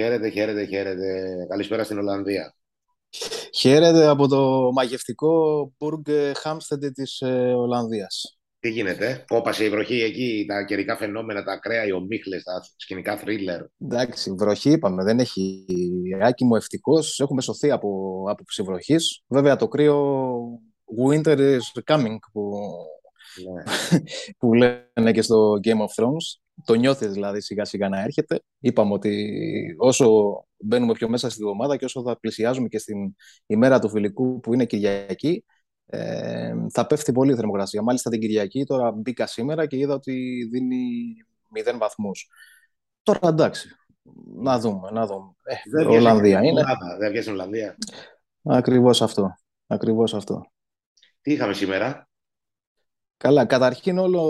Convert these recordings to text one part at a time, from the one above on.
Χαίρετε, χαίρετε, χαίρετε. Καλησπέρα στην Ολλανδία. Χαίρετε από το μαγευτικό Μπουργκ Χάμστεντε της ε, Ολλανδίας. Τι γίνεται, κόπασε η βροχή εκεί, τα καιρικά φαινόμενα, τα ακραία, οι ομίχλες, τα σκηνικά θρίλερ. Εντάξει, βροχή είπαμε, δεν έχει άκη μου ευτυχώς. Έχουμε σωθεί από άποψη βροχής. Βέβαια το κρύο winter is coming που, ναι. που λένε και στο Game of Thrones. Το νιώθεις δηλαδή σιγά σιγά να έρχεται. Είπαμε ότι όσο μπαίνουμε πιο μέσα στη εβδομάδα και όσο θα πλησιάζουμε και στην ημέρα του φιλικού που είναι Κυριακή, ε, θα πέφτει πολύ η θερμοκρασία. Μάλιστα την Κυριακή, τώρα μπήκα σήμερα και είδα ότι δίνει 0 βαθμούς. Τώρα εντάξει, να δούμε, να δούμε. Ε, δεν Ολλανδία είναι. δεν βγαίνει Ολλανδία. Ακριβώς αυτό, ακριβώς αυτό. Τι είχαμε σήμερα; Καλά, καταρχήν όλο,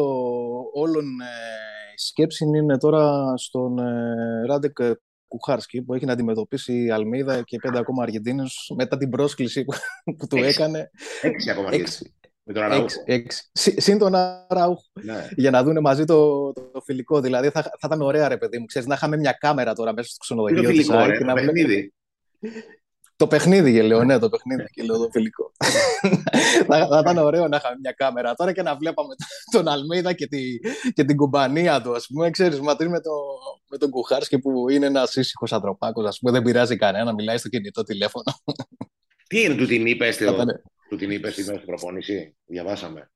όλων ε, η σκέψη είναι τώρα στον ε, Ράντεκ Κουχάρσκι που έχει να αντιμετωπίσει η Αλμίδα και πέντε ακόμα Αργεντίνους μετά την πρόσκληση που, που του έκανε. Έξι ακόμα έξι. Με τον Έξι, έξι. Συν τον Αραούχ. Ναι. Για να δουν μαζί το, το, φιλικό. Δηλαδή θα, θα ήταν ωραία, ρε παιδί μου. Ξέρεις, να είχαμε μια κάμερα τώρα μέσα στο ξενοδοχείο. Το φιλικό, ρε, να παιχνίδι. Το παιχνίδι, και λέω, ναι, το παιχνίδι και λέω το φιλικό. θα, θα ήταν ωραίο να είχαμε μια κάμερα τώρα και να βλέπαμε τον Αλμίδα και, τη, και την κουμπανία του, ας πούμε. Ξέρεις, μαζί με, το, με τον Κουχάρσκι που είναι ένας ήσυχος ανθρωπάκος, ας πούμε, δεν πειράζει κανένα, μιλάει στο κινητό τηλέφωνο. Τι είναι, του την είπε, του την είπε στην προπόνηση, διαβάσαμε.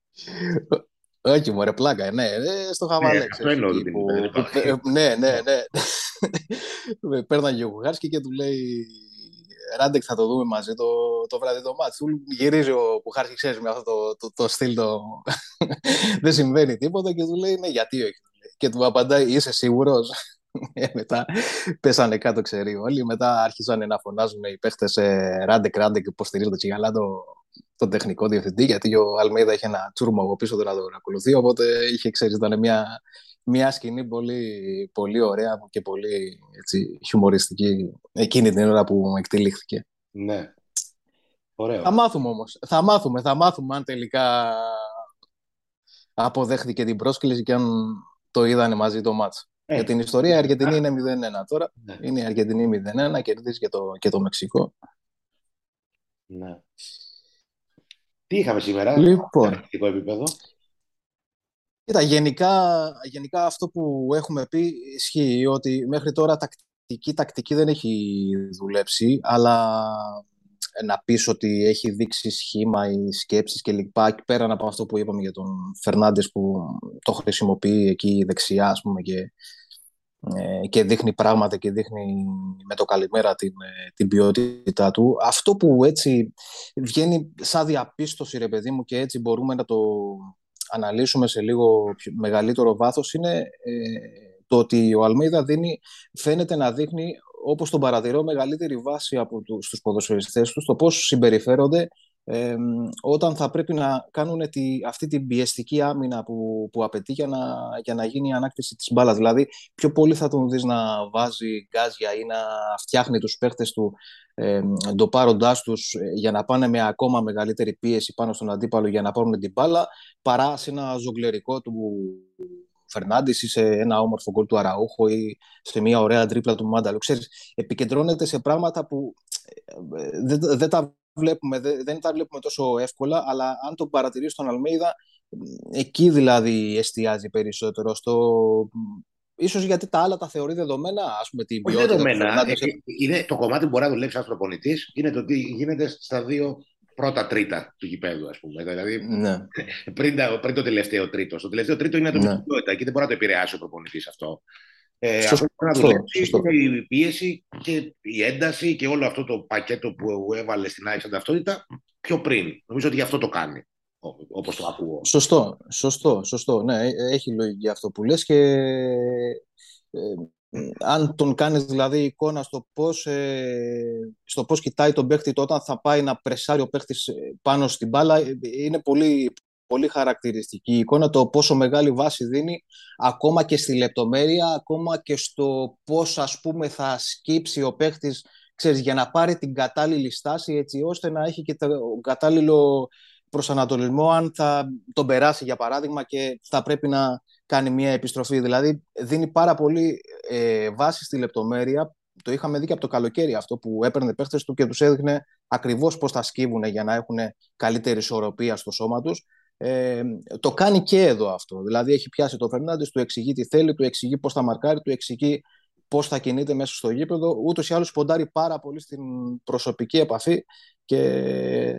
Όχι, μωρέ, πλάκα, ναι, ε, στο χαβαλέ. Ναι, ναι, ναι. Παίρναγε ο Κουχάρσκι και του λέει Ράντεκ θα το δούμε μαζί το, το βράδυ το μάτς. Γυρίζει ο Πουχάρχη, ξέρεις, με αυτό το, το, το στυλ το... δεν συμβαίνει τίποτα και του λέει ναι γιατί όχι; Και του απαντάει είσαι σίγουρος; Ε, μετά πέσανε κάτω ξέρει όλοι. Μετά άρχισαν να φωνάζουν οι παίχτες ε, Ράντεκ, Ράντεκ υποστηρίζοντα τσιγαλά το, το τεχνικό διευθυντή γιατί ο Αλμέιδα είχε ένα τσούρμα από πίσω του να τον ακολουθεί οπότε είχε ξέρεις ήταν μια μια σκηνή πολύ, πολύ ωραία και πολύ έτσι, χιουμοριστική εκείνη την ώρα που εκτελήχθηκε. Ναι. Ωραίο. Θα μάθουμε όμως. Θα μάθουμε, θα μάθουμε αν τελικά αποδέχτηκε την πρόσκληση και αν το είδανε μαζί το μάτς. Ε, Για την ιστορία η Αργεντινή είναι 0-1 τώρα. Ναι. Είναι η Αργεντινή 0-1, κερδίζει και το, και το Μεξικό. Ναι. Τι είχαμε σήμερα, λοιπόν, σε επίπεδο. Κοίτα, γενικά, γενικά αυτό που έχουμε πει ισχύει ότι μέχρι τώρα τακτική, τακτική δεν έχει δουλέψει, αλλά να πεις ότι έχει δείξει σχήμα ή σκέψεις και λοιπά, πέραν από αυτό που είπαμε για τον Φερνάντες που το χρησιμοποιεί εκεί δεξιά, ας πούμε, και, ε, και δείχνει πράγματα και δείχνει με το καλημέρα την, ε, την ποιότητά του. Αυτό που έτσι βγαίνει σαν διαπίστωση, ρε παιδί μου, και έτσι μπορούμε να το αναλύσουμε σε λίγο μεγαλύτερο βάθος είναι ε, το ότι ο Αλμίδα δίνει, φαίνεται να δείχνει όπως τον παρατηρώ μεγαλύτερη βάση από τους, στους ποδοσφαιριστές τους το πώς συμπεριφέρονται ε, όταν θα πρέπει να κάνουν τη, αυτή την πιεστική άμυνα που, που απαιτεί για να, για να γίνει η ανάκτηση της μπάλας. Δηλαδή, πιο πολύ θα τον δεις να βάζει γκάζια ή να φτιάχνει τους παίχτες του ε, ντοπάροντάς τους ε, για να πάνε με ακόμα μεγαλύτερη πίεση πάνω στον αντίπαλο για να πάρουν την μπάλα, παρά σε ένα ζογκλερικό του Φερνάντης ή σε ένα όμορφο γκολ του Αραούχο ή σε μια ωραία τρίπλα του Μάνταλο. Ξέρεις, επικεντρώνεται σε πράγματα που ε, ε, δεν, δεν τα βλέπουμε, δεν τα βλέπουμε τόσο εύκολα, αλλά αν το παρατηρήσει στον Αλμέιδα, εκεί δηλαδή εστιάζει περισσότερο στο Ίσως γιατί τα άλλα τα θεωρεί δεδομένα, ας πούμε την ποιότητα. δεδομένα. Ε, είναι, το κομμάτι που μπορεί να δουλέψει ένα προπονητής είναι το τι γίνεται στα δύο πρώτα τρίτα του γηπέδου, ας πούμε. Δηλαδή, ναι. πριν, πριν, το τελευταίο τρίτο. Το τελευταίο τρίτο είναι το ναι. Εκεί δεν μπορεί να το επηρεάσει ο προπονητής αυτό. Ε, αυτό μπορεί να δουλέψει είναι η πίεση και η ένταση και όλο αυτό το πακέτο που έβαλε στην ΑΕΚ ταυτότητα πιο πριν. Νομίζω ότι γι' αυτό το κάνει όπως το ακούω. Σωστό, σωστό, σωστό. Ναι, ε, έχει λογική αυτό που λες και ε, αν τον κάνεις δηλαδή εικόνα στο πώς, ε, στο πώς κοιτάει τον παίχτη όταν θα πάει να πρεσάρει ο παίχτης πάνω στην μπάλα είναι πολύ, πολύ χαρακτηριστική η εικόνα το πόσο μεγάλη βάση δίνει ακόμα και στη λεπτομέρεια ακόμα και στο πώς ας πούμε θα σκύψει ο παίχτης ξέρεις, για να πάρει την κατάλληλη στάση έτσι ώστε να έχει και το κατάλληλο προσανατολισμό αν θα τον περάσει για παράδειγμα και θα πρέπει να κάνει μια επιστροφή. Δηλαδή δίνει πάρα πολύ ε, βάση στη λεπτομέρεια το είχαμε δει και από το καλοκαίρι αυτό που έπαιρνε παίχτες του και τους έδειχνε ακριβώς πώς θα σκύβουν για να έχουν καλύτερη ισορροπία στο σώμα τους. Ε, το κάνει και εδώ αυτό. Δηλαδή έχει πιάσει το Φερνάντες, του εξηγεί τι θέλει, του εξηγεί πώς θα μαρκάρει, του εξηγεί πώς θα κινείται μέσα στο γήπεδο. Ούτως ή άλλως ποντάρει πάρα πολύ στην προσωπική επαφή και,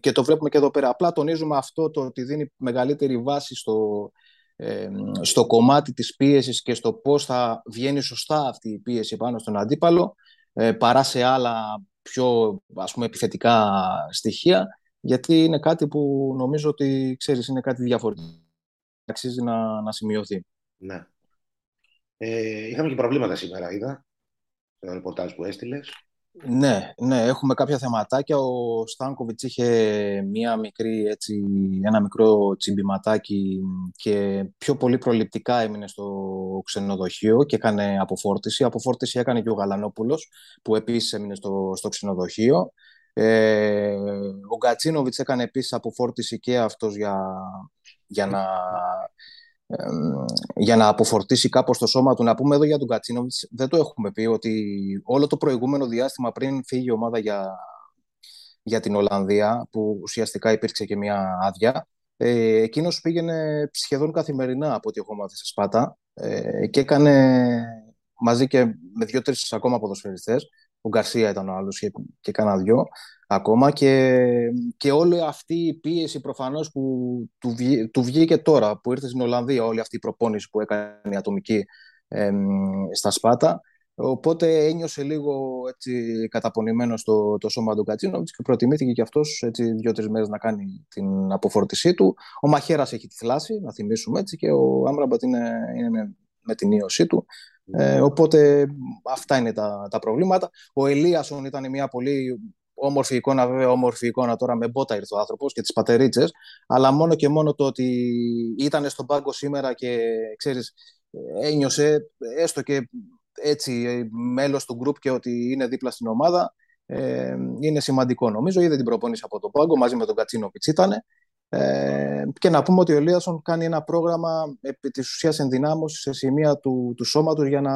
και το βλέπουμε και εδώ πέρα. Απλά τονίζουμε αυτό το ότι δίνει μεγαλύτερη βάση στο, ε, στο κομμάτι της πίεσης και στο πώς θα βγαίνει σωστά αυτή η πίεση πάνω στον αντίπαλο ε, παρά σε άλλα πιο ας πούμε επιθετικά στοιχεία γιατί είναι κάτι που νομίζω ότι ξέρεις είναι κάτι διαφορετικό αξίζει να, να σημειωθεί. Ναι. Ε, είχαμε και προβλήματα σήμερα, είδα, στο ρεπορτάζ που έστειλες. Ναι, ναι, έχουμε κάποια θεματάκια. Ο Στάνκοβιτς είχε μία μικρή, έτσι, ένα μικρό τσιμπηματάκι και πιο πολύ προληπτικά έμεινε στο ξενοδοχείο και έκανε αποφόρτιση. Αποφόρτιση έκανε και ο Γαλανόπουλος που επίσης έμεινε στο, στο ξενοδοχείο. Ε, ο Γκατσίνοβιτς έκανε επίσης αποφόρτιση και αυτός για, για να για να αποφορτήσει κάπως το σώμα του. Να πούμε εδώ για τον Κατσίνοβιτς, δεν το έχουμε πει, ότι όλο το προηγούμενο διάστημα πριν φύγει η ομάδα για, για την Ολλανδία, που ουσιαστικά υπήρξε και μια άδεια, ε, εκείνος πήγαινε σχεδόν καθημερινά από ό,τι έχω μάθει σε Σπάτα ε, και έκανε μαζί και με δύο-τρεις ακόμα ποδοσφαιριστές, ο Γκαρσία ήταν ο άλλος και, και κάνα δυο, ακόμα και, και όλη αυτή η πίεση προφανώς που του, του βγήκε τώρα που ήρθε στην Ολλανδία όλη αυτή η προπόνηση που έκανε η ατομική στα Σπάτα. Οπότε ένιωσε λίγο έτσι, καταπονημένο στο το σώμα του Κατσίνοβιτς και προτιμήθηκε και αυτός έτσι, δύο-τρεις μέρες να κάνει την αποφόρτισή του. Ο Μαχέρας έχει τη θλάση, να θυμίσουμε έτσι και ο Άμραμπατ είναι, είναι με την ίωσή του ε, οπότε αυτά είναι τα, τα προβλήματα. Ο Ελίασον ήταν μια πολύ όμορφη εικόνα, βέβαια όμορφη εικόνα τώρα με μπότα ήρθε ο άνθρωπος και τις πατερίτσες. Αλλά μόνο και μόνο το ότι ήταν στον πάγκο σήμερα και ξέρεις, ένιωσε έστω και έτσι μέλος του γκρουπ και ότι είναι δίπλα στην ομάδα. Ε, είναι σημαντικό νομίζω. Είδε την προπόνηση από τον πάγκο μαζί με τον Κατσίνο ήταν. Ε, και να πούμε ότι ο Ελίασον κάνει ένα πρόγραμμα επί της ουσίας ενδυνάμωσης σε σημεία του, του σώματος για να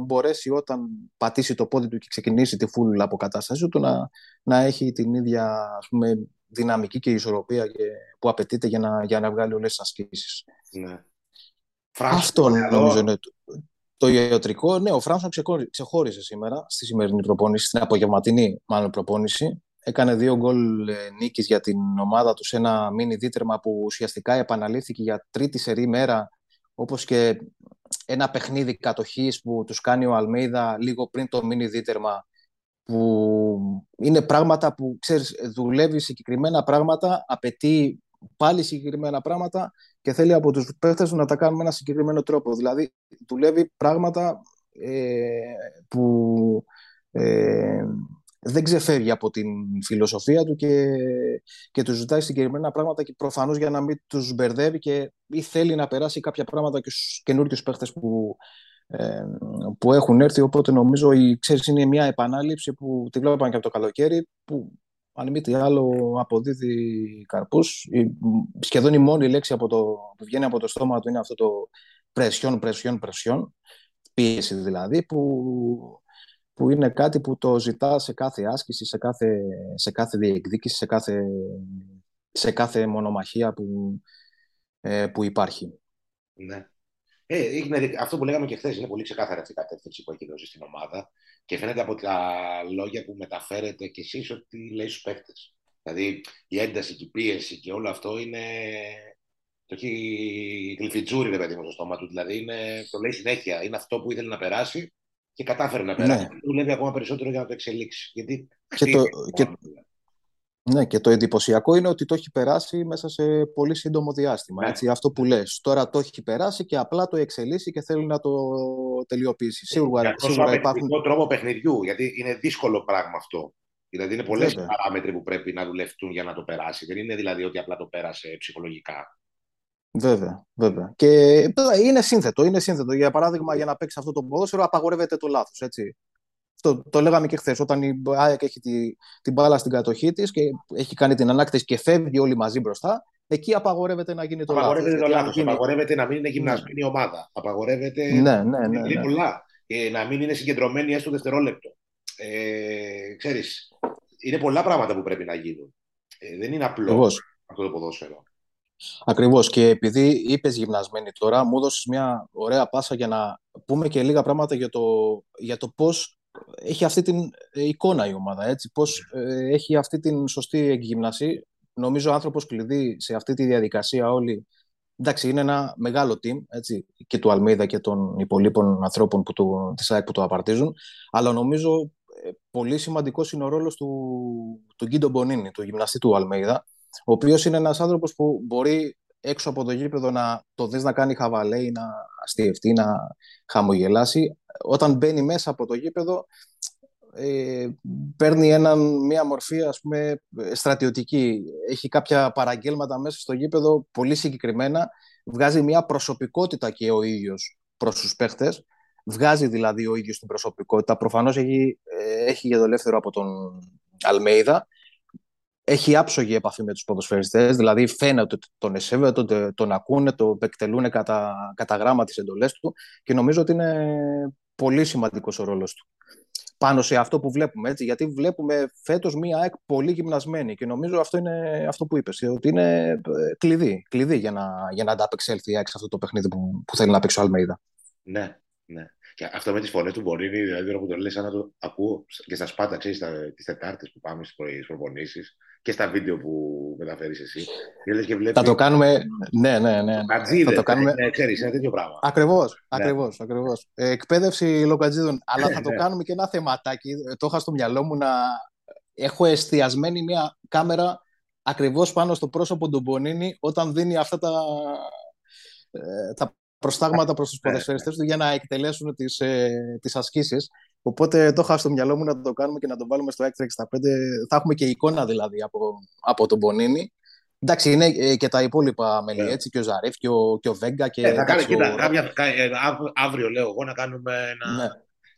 μπορέσει όταν πατήσει το πόδι του και ξεκινήσει τη φούλη αποκατάσταση του να, να έχει την ίδια ας πούμε, δυναμική και ισορροπία και, που απαιτείται για να, για να βγάλει όλες τις ασκήσεις. Ναι. Αυτό νομίζω είναι το, το ιατρικό. Ναι, ο Φράνσον ξεχώρισε σήμερα στη σημερινή προπόνηση, στην απογευματινή μάλλον προπόνηση έκανε δύο γκολ ε, νίκης για την ομάδα τους σε ένα μίνι δίτερμα που ουσιαστικά επαναλήφθηκε για τρίτη σερή μέρα όπως και ένα παιχνίδι κατοχής που τους κάνει ο Αλμέιδα λίγο πριν το μίνι δίτερμα που είναι πράγματα που ξέρεις δουλεύει συγκεκριμένα πράγματα απαιτεί πάλι συγκεκριμένα πράγματα και θέλει από τους παίχτες να τα κάνουμε με ένα συγκεκριμένο τρόπο. Δηλαδή δουλεύει πράγματα ε, που ε, δεν ξεφεύγει από την φιλοσοφία του και, και του ζητάει συγκεκριμένα πράγματα και προφανώς για να μην τους μπερδεύει και ή θέλει να περάσει κάποια πράγματα και στους καινούριους παίχτες που, ε, που έχουν έρθει. Οπότε νομίζω η, ξέρεις, είναι μια επανάληψη που τη βλέπαμε και από το καλοκαίρι που αν μη τι άλλο αποδίδει καρπούς. Σχεδόν η μόνη λέξη από το, που βγαίνει από το στόμα του είναι αυτό το πρεσιόν, πρεσιόν, πρεσιόν πίεση δηλαδή που που είναι κάτι που το ζητά σε κάθε άσκηση, σε κάθε, σε κάθε διεκδίκηση, σε κάθε, σε κάθε μονομαχία που, ε, που υπάρχει. Ναι. Ε, είναι, αυτό που λέγαμε και χθες είναι πολύ ξεκάθαρα αυτή η κατεύθυνση που έχει δώσει στην ομάδα και φαίνεται από τα λόγια που μεταφέρετε κι εσείς ότι λέει στους παίκτες. Δηλαδή η ένταση και η πίεση και όλο αυτό είναι το έχει γλυφιτζούρι, ρε παιδί μου, στο στόμα του. Δηλαδή είναι, το λέει συνέχεια. Είναι αυτό που ήθελε να περάσει και κατάφερε να περάσει. Ναι. Δουλεύει ακόμα περισσότερο για να το εξελίξει. Γιατί και το, και, ναι, και το εντυπωσιακό είναι ότι το έχει περάσει μέσα σε πολύ σύντομο διάστημα. Ναι. Έτσι, αυτό που λες. Τώρα το έχει περάσει και απλά το εξελίσσει και θέλει να το τελειοποιήσει. Σίγουρα, για σίγουρα υπάρχουν... τρόπο παιχνιδιού, γιατί είναι δύσκολο πράγμα αυτό. Δηλαδή είναι πολλές παράμετροι που πρέπει να δουλευτούν για να το περάσει. Δεν είναι δηλαδή ότι απλά το πέρασε ψυχολογικά. Βέβαια, βέβαια. Και είναι σύνθετο, είναι σύνθετο. Για παράδειγμα, για να παίξει αυτό το ποδόσφαιρο, απαγορεύεται το λάθος. Το, το λέγαμε και χθες. Όταν η ΑΕΚ έχει τη, την μπάλα στην κατοχή της και έχει κάνει την ανάκτηση και φεύγει όλοι μαζί μπροστά, εκεί απαγορεύεται να γίνει το λάθος. Απαγορεύεται το λάθος. Απαγορεύεται να μην είναι γυμνασμένη ναι. ομάδα. Απαγορεύεται. Ναι, ναι, ναι. ναι. πολλά. και να μην είναι συγκεντρωμένοι έστω δευτερόλεπτο. Ε, ξέρεις, είναι πολλά πράγματα που πρέπει να γίνουν. Ε, δεν είναι απλό αυτό το ποδόσφαιρο. Ακριβώς. Και επειδή είπες γυμνασμένη τώρα, μου έδωσες μια ωραία πάσα για να πούμε και λίγα πράγματα για το, για το πώς έχει αυτή την εικόνα η ομάδα. Έτσι, πώς ε, έχει αυτή την σωστή εκγυμνασή. Νομίζω ο άνθρωπος κλειδί σε αυτή τη διαδικασία όλοι Εντάξει, είναι ένα μεγάλο team έτσι, και του Αλμίδα και των υπολείπων ανθρώπων που του, της ΑΕΚ που το απαρτίζουν. Αλλά νομίζω ε, πολύ σημαντικός είναι ο ρόλος του, του Γκίντο Μπονίνη, του γυμναστή του Αλμίδα, ο οποίος είναι ένας άνθρωπος που μπορεί έξω από το γήπεδο να το δεις να κάνει χαβαλέ ή να αστιευτεί, να χαμογελάσει. Όταν μπαίνει μέσα από το γήπεδο ε, παίρνει ένα, μια μορφή ας πούμε στρατιωτική. Έχει κάποια παραγγέλματα μέσα στο γήπεδο πολύ συγκεκριμένα. Βγάζει μια προσωπικότητα και ο ίδιος προς τους παίχτες. Βγάζει δηλαδή ο ίδιος την προσωπικότητα. Προφανώς έχει, ε, έχει ελεύθερο από τον Αλμέιδα. Έχει άψογη επαφή με τους ποδοσφαιριστές, δηλαδή φαίνεται ότι τον εσέβεται, τον, τον ακούνε, το εκτελούν κατά, κατά γράμμα τις εντολές του και νομίζω ότι είναι πολύ σημαντικός ο ρόλος του πάνω σε αυτό που βλέπουμε. Έτσι, γιατί βλέπουμε φέτος μία ΑΕΚ πολύ γυμνασμένη και νομίζω αυτό είναι αυτό που είπες, ότι είναι ε, κλειδί, κλειδί για, να, για να ανταπεξέλθει η ΑΕΚ σε αυτό το παιχνίδι που, που θέλει να παίξει ο Αλμέιδα. Ναι, ναι. Και αυτό με τις φωνές του μπορεί, δηλαδή τώρα που το λέει, σαν να το ακούω και στα σπάτα, ξέρεις, τις Τετάρτες που πάμε στις προπονήσεις και στα βίντεο που μεταφέρεις εσύ. Και βλέπεις... Θα το κάνουμε. Ναι, ναι, ναι. θα το κάνουμε. Ναι, ξέρεις, είναι τέτοιο πράγμα. Ακριβώς. Ακριβώς, ναι. ακριβώς. Ε, εκπαίδευση λοκατζίδων. Αλλά θα το ναι. κάνουμε και ένα θεματάκι. Το είχα στο μυαλό μου να έχω εστιασμένη μια κάμερα ακριβώς πάνω στο πρόσωπο του Μπονίνη όταν δίνει αυτά τα, ε, τα προστάγματα προς τους ναι, ποδοσφαιριστές του για να εκτελέσουν τις, ε, τις ασκήσεις. Οπότε το είχα στο μυαλό μου να το κάνουμε και να το βάλουμε στο Extra 65. Θα έχουμε και εικόνα δηλαδή από, από τον Μπονίνη. Εντάξει, είναι ε, και τα υπόλοιπα μέλη, έτσι, και ο Ζαρέφ και ο, και ο Βέγκα. Και, ε, θα κάνει, κοίτα, κάποια, ε, αύριο λέω εγώ να κάνουμε ένα, ναι.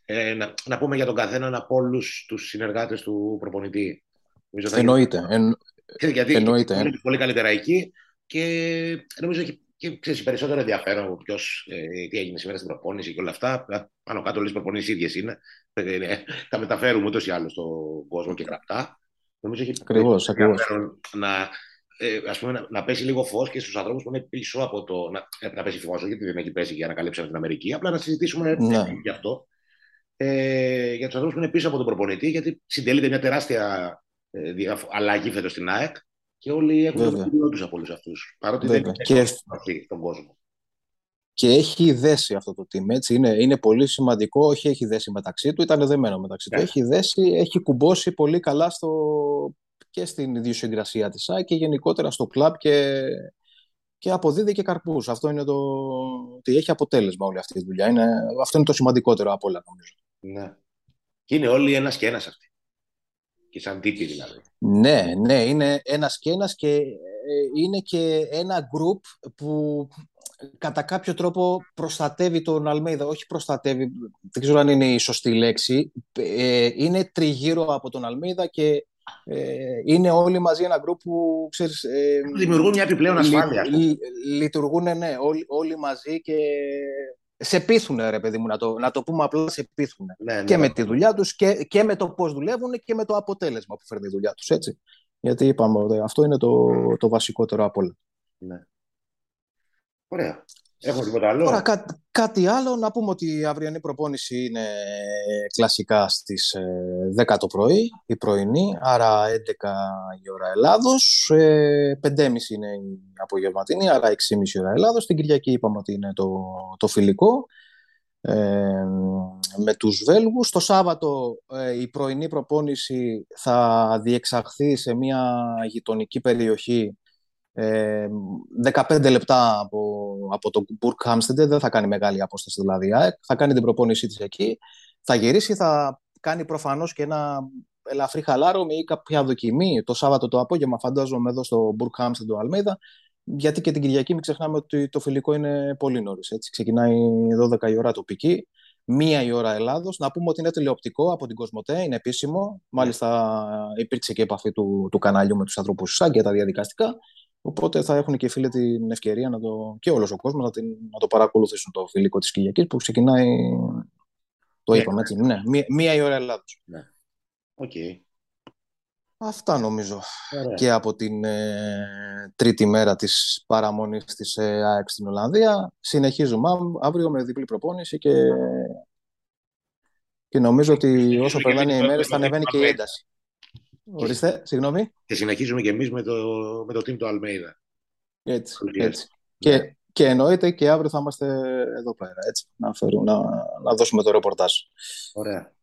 ε, να, να, πούμε για τον καθένα από όλους τους συνεργάτες του προπονητή. Εννοείται. Εν, γιατί εννοείται. Είναι πολύ καλύτερα εκεί και νομίζω έχει και ξέρεις περισσότερο ενδιαφέρον ποιος ε, τι έγινε σήμερα στην προπόνηση και όλα αυτά. Πάνω κάτω όλες οι προπονήσεις ίδιες είναι. Ε, τα μεταφέρουμε ούτως ή άλλως στον κόσμο και γραπτά. Νομίζω έχει ακριβώς να, ε, ας πούμε, να, να πέσει λίγο φως και στους ανθρώπους που είναι πίσω από το. Να, ε, να πέσει φως, γιατί δεν έχει πέσει για να καλύψουμε την Αμερική. Απλά να συζητήσουμε ναι. γι' αυτό. Ε, για τους ανθρώπους που είναι πίσω από τον προπονητή, γιατί συντελείται μια τεράστια ε, αλλαγή φέτος στην ΑΕΚ και όλοι έχουν Βέβαια. το του από όλους αυτούς. Παρότι Βέβαια. δεν έχει και... τον κόσμο. Και έχει δέσει αυτό το team. Έτσι. Είναι, είναι πολύ σημαντικό. Όχι, έχει δέσει μεταξύ του, ήταν δεμένο μεταξύ του. Ναι. Έχει δέσει, έχει κουμπώσει πολύ καλά στο, και στην ιδιοσυγκρασία της ΣΑ και γενικότερα στο κλαμπ και, και αποδίδει και καρπούς. Αυτό είναι το. ότι έχει αποτέλεσμα όλη αυτή η δουλειά. Είναι, αυτό είναι το σημαντικότερο από όλα, νομίζω. Ναι. Και είναι όλοι ένας και ένας αυτοί και σαν τύπη δηλαδή. Ναι, ναι, είναι ένας και ένας και ε, είναι και ένα group που κατά κάποιο τρόπο προστατεύει τον Αλμέιδα. Όχι προστατεύει, δεν ξέρω αν είναι η σωστή λέξη. Ε, είναι τριγύρω από τον Αλμέιδα και ε, είναι όλοι μαζί ένα group που ξέρεις, δημιουργούν μια επιπλέον ασφάλεια. λειτουργούν ναι, όλοι, όλοι μαζί και σε πείθουν, ρε παιδί μου, να το, να το πούμε απλά, σε πείθουν. Ναι, ναι, και με τη δουλειά τους και, και με το πώς δουλεύουν και με το αποτέλεσμα που φέρνει η δουλειά τους, έτσι. Γιατί είπαμε, ότι αυτό είναι το, το βασικότερο από όλα. Ναι. Ωραία. Έχω τίποτα άλλο; Τώρα, κά, κάτι άλλο, να πούμε ότι η αυριανή προπόνηση είναι κλασικά στις 10 ε, το πρωί, η πρωινή, άρα 11 η ώρα Ελλάδος, 5.30 ε, είναι η απογευματινή, άρα 6.30 η ώρα Ελλάδος. Την Κυριακή είπαμε ότι είναι το, το φιλικό ε, με τους Βέλγους. Το Σάββατο ε, η πρωινή προπόνηση θα διεξαχθεί σε μια γειτονική περιοχή 15 λεπτά από, από το Μπουρκ Χάμστεντε, δεν θα κάνει μεγάλη απόσταση δηλαδή. Θα κάνει την προπόνησή της εκεί, θα γυρίσει, θα κάνει προφανώς και ένα ελαφρύ χαλάρωμη ή κάποια δοκιμή το Σάββατο το απόγευμα, φαντάζομαι εδώ στο Μπουρκ Χάμστεντε το Αλμέιδα, γιατί και την Κυριακή μην ξεχνάμε ότι το φιλικό είναι πολύ νωρίς. Ξεκινάει 12 η ώρα τοπική, μία η ώρα Ελλάδος. Να πούμε ότι είναι τηλεοπτικό από την Κοσμοτέ, είναι επίσημο. Μάλιστα υπήρξε και επαφή του, του καναλιού με τους ανθρώπους σαν και τα διαδικαστικά. Οπότε θα έχουν και οι φίλοι την ευκαιρία να το, και όλος ο κόσμος να, την, να το παρακολουθήσουν το φιλικό της Κυριακής που ξεκινάει Το ναι. είπαμε έτσι. Ναι. Μία, μία η ώρα Ελλάδος. Ναι. Okay. Αυτά νομίζω και από την ε, τρίτη μέρα της παραμονής της ε, ΑΕΚ στην Ολλανδία. Συνεχίζουμε αύριο με διπλή προπόνηση και, και νομίζω ότι όσο περνάνε οι μέρες θα ανεβαίνει και η ένταση. Ορίστε, συγγνώμη. Και συνεχίζουμε και εμείς με το, με το team του Αλμέιδα. Έτσι, έτσι. Και, και εννοείται και αύριο θα είμαστε εδώ πέρα, έτσι, να, φέρουμε, να, να δώσουμε το ρεπορτάζ. Ωραία.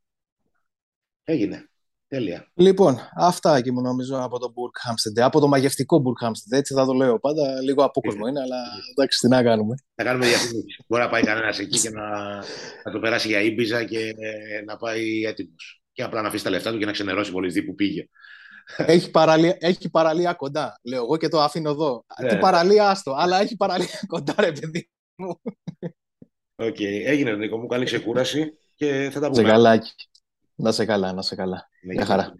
Έγινε. Τέλεια. Λοιπόν, αυτά και μου νομίζω από το Burkhamsted. Από το μαγευτικό Burkhamsted. Έτσι θα το λέω πάντα. Λίγο απόκοσμο είναι, αλλά εντάξει, τι να κάνουμε. Θα κάνουμε διαφήμιση. Μπορεί να πάει κανένας εκεί και να, να το περάσει για Ίμπιζα και να πάει έτοιμος. Και απλά να αφήσει τα λεφτά του και να ξενερώσει πολύ που πήγε. Έχει παραλία, έχει παραλία κοντά. Λέω εγώ και το αφήνω εδώ. Ναι. Τι παραλία, άστο. Αλλά έχει παραλία κοντά, ρε παιδί μου. OK. Okay. Έγινε, Νίκο μου. Καλή ξεκούραση και θα τα πούμε. Σε καλάκι. Να σε καλά, να σε καλά. Γεια χαρά.